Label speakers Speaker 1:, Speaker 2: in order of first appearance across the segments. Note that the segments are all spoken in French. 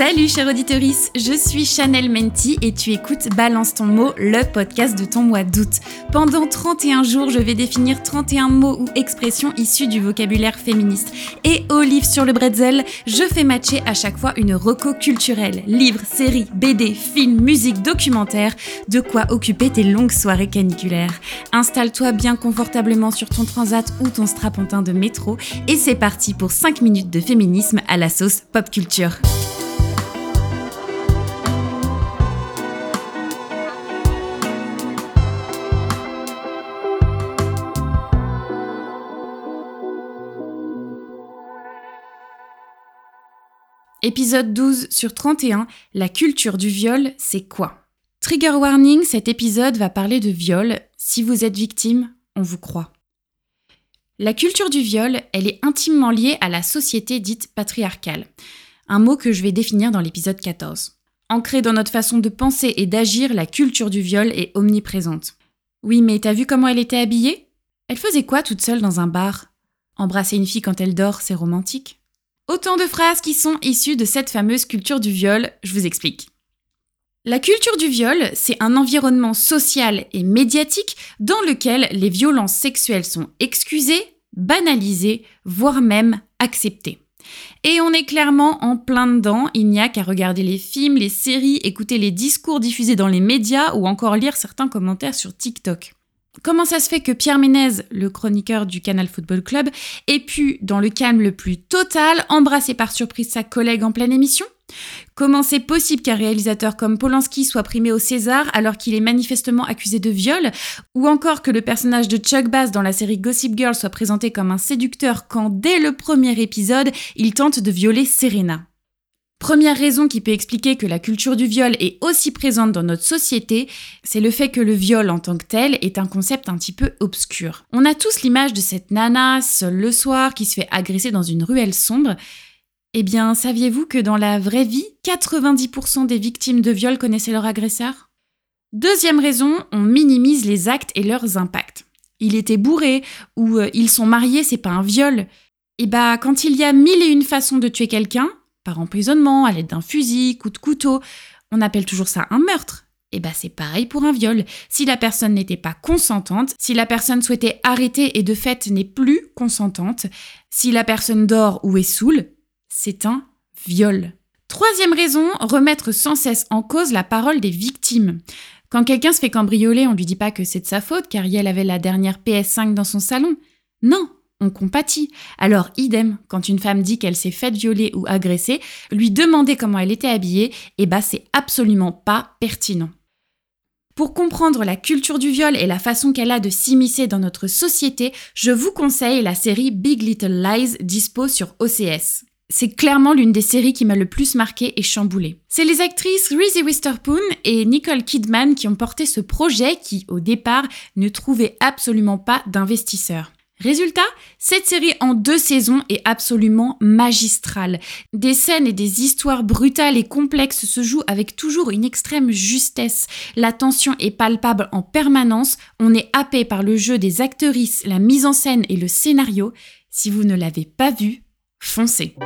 Speaker 1: Salut chère auditorice, je suis Chanel Menti et tu écoutes Balance ton mot, le podcast de ton mois d'août. Pendant 31 jours, je vais définir 31 mots ou expressions issus du vocabulaire féministe. Et au livre sur le bretzel, je fais matcher à chaque fois une reco culturelle. Livres, séries, BD, films, musique, documentaire, de quoi occuper tes longues soirées caniculaires. Installe-toi bien confortablement sur ton transat ou ton strapontin de métro et c'est parti pour 5 minutes de féminisme à la sauce pop culture. Épisode 12 sur 31, la culture du viol, c'est quoi? Trigger warning, cet épisode va parler de viol. Si vous êtes victime, on vous croit. La culture du viol, elle est intimement liée à la société dite patriarcale, un mot que je vais définir dans l'épisode 14. Ancrée dans notre façon de penser et d'agir, la culture du viol est omniprésente. Oui, mais t'as vu comment elle était habillée? Elle faisait quoi toute seule dans un bar? Embrasser une fille quand elle dort, c'est romantique Autant de phrases qui sont issues de cette fameuse culture du viol, je vous explique. La culture du viol, c'est un environnement social et médiatique dans lequel les violences sexuelles sont excusées, banalisées, voire même acceptées. Et on est clairement en plein dedans, il n'y a qu'à regarder les films, les séries, écouter les discours diffusés dans les médias ou encore lire certains commentaires sur TikTok. Comment ça se fait que Pierre Ménez, le chroniqueur du Canal Football Club, ait pu, dans le calme le plus total, embrasser par surprise sa collègue en pleine émission? Comment c'est possible qu'un réalisateur comme Polanski soit primé au César alors qu'il est manifestement accusé de viol? Ou encore que le personnage de Chuck Bass dans la série Gossip Girl soit présenté comme un séducteur quand, dès le premier épisode, il tente de violer Serena? Première raison qui peut expliquer que la culture du viol est aussi présente dans notre société, c'est le fait que le viol en tant que tel est un concept un petit peu obscur. On a tous l'image de cette nana seule le soir qui se fait agresser dans une ruelle sombre. Eh bien, saviez-vous que dans la vraie vie, 90% des victimes de viol connaissaient leur agresseur? Deuxième raison, on minimise les actes et leurs impacts. Il était bourré ou euh, ils sont mariés, c'est pas un viol. Et eh bah, quand il y a mille et une façons de tuer quelqu'un, par emprisonnement, à l'aide d'un fusil, coup de couteau. On appelle toujours ça un meurtre. Et eh bah c'est pareil pour un viol. Si la personne n'était pas consentante, si la personne souhaitait arrêter et de fait n'est plus consentante, si la personne dort ou est saoule, c'est un viol. Troisième raison, remettre sans cesse en cause la parole des victimes. Quand quelqu'un se fait cambrioler, on lui dit pas que c'est de sa faute car elle avait la dernière PS5 dans son salon. Non, on compatit. Alors idem, quand une femme dit qu'elle s'est faite violer ou agresser, lui demander comment elle était habillée, eh bah c'est absolument pas pertinent. Pour comprendre la culture du viol et la façon qu'elle a de s'immiscer dans notre société, je vous conseille la série Big Little Lies dispo sur OCS. C'est clairement l'une des séries qui m'a le plus marqué et chamboulé. C'est les actrices Reese Witherspoon et Nicole Kidman qui ont porté ce projet qui, au départ, ne trouvait absolument pas d'investisseurs. Résultat, cette série en deux saisons est absolument magistrale. Des scènes et des histoires brutales et complexes se jouent avec toujours une extrême justesse. La tension est palpable en permanence, on est happé par le jeu des actrices, la mise en scène et le scénario. Si vous ne l'avez pas vu, foncez.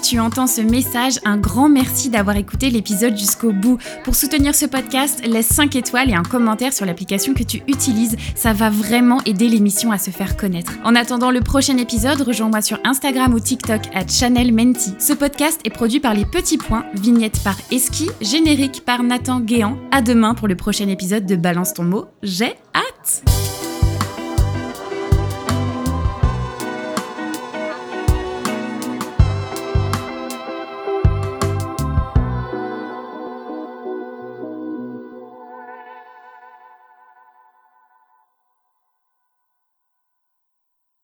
Speaker 1: Tu entends ce message, un grand merci d'avoir écouté l'épisode jusqu'au bout. Pour soutenir ce podcast, laisse 5 étoiles et un commentaire sur l'application que tu utilises. Ça va vraiment aider l'émission à se faire connaître. En attendant le prochain épisode, rejoins-moi sur Instagram ou TikTok à Chanel Menti. Ce podcast est produit par Les Petits Points, vignette par Eski, générique par Nathan Guéant. À demain pour le prochain épisode de Balance ton mot. J'ai hâte!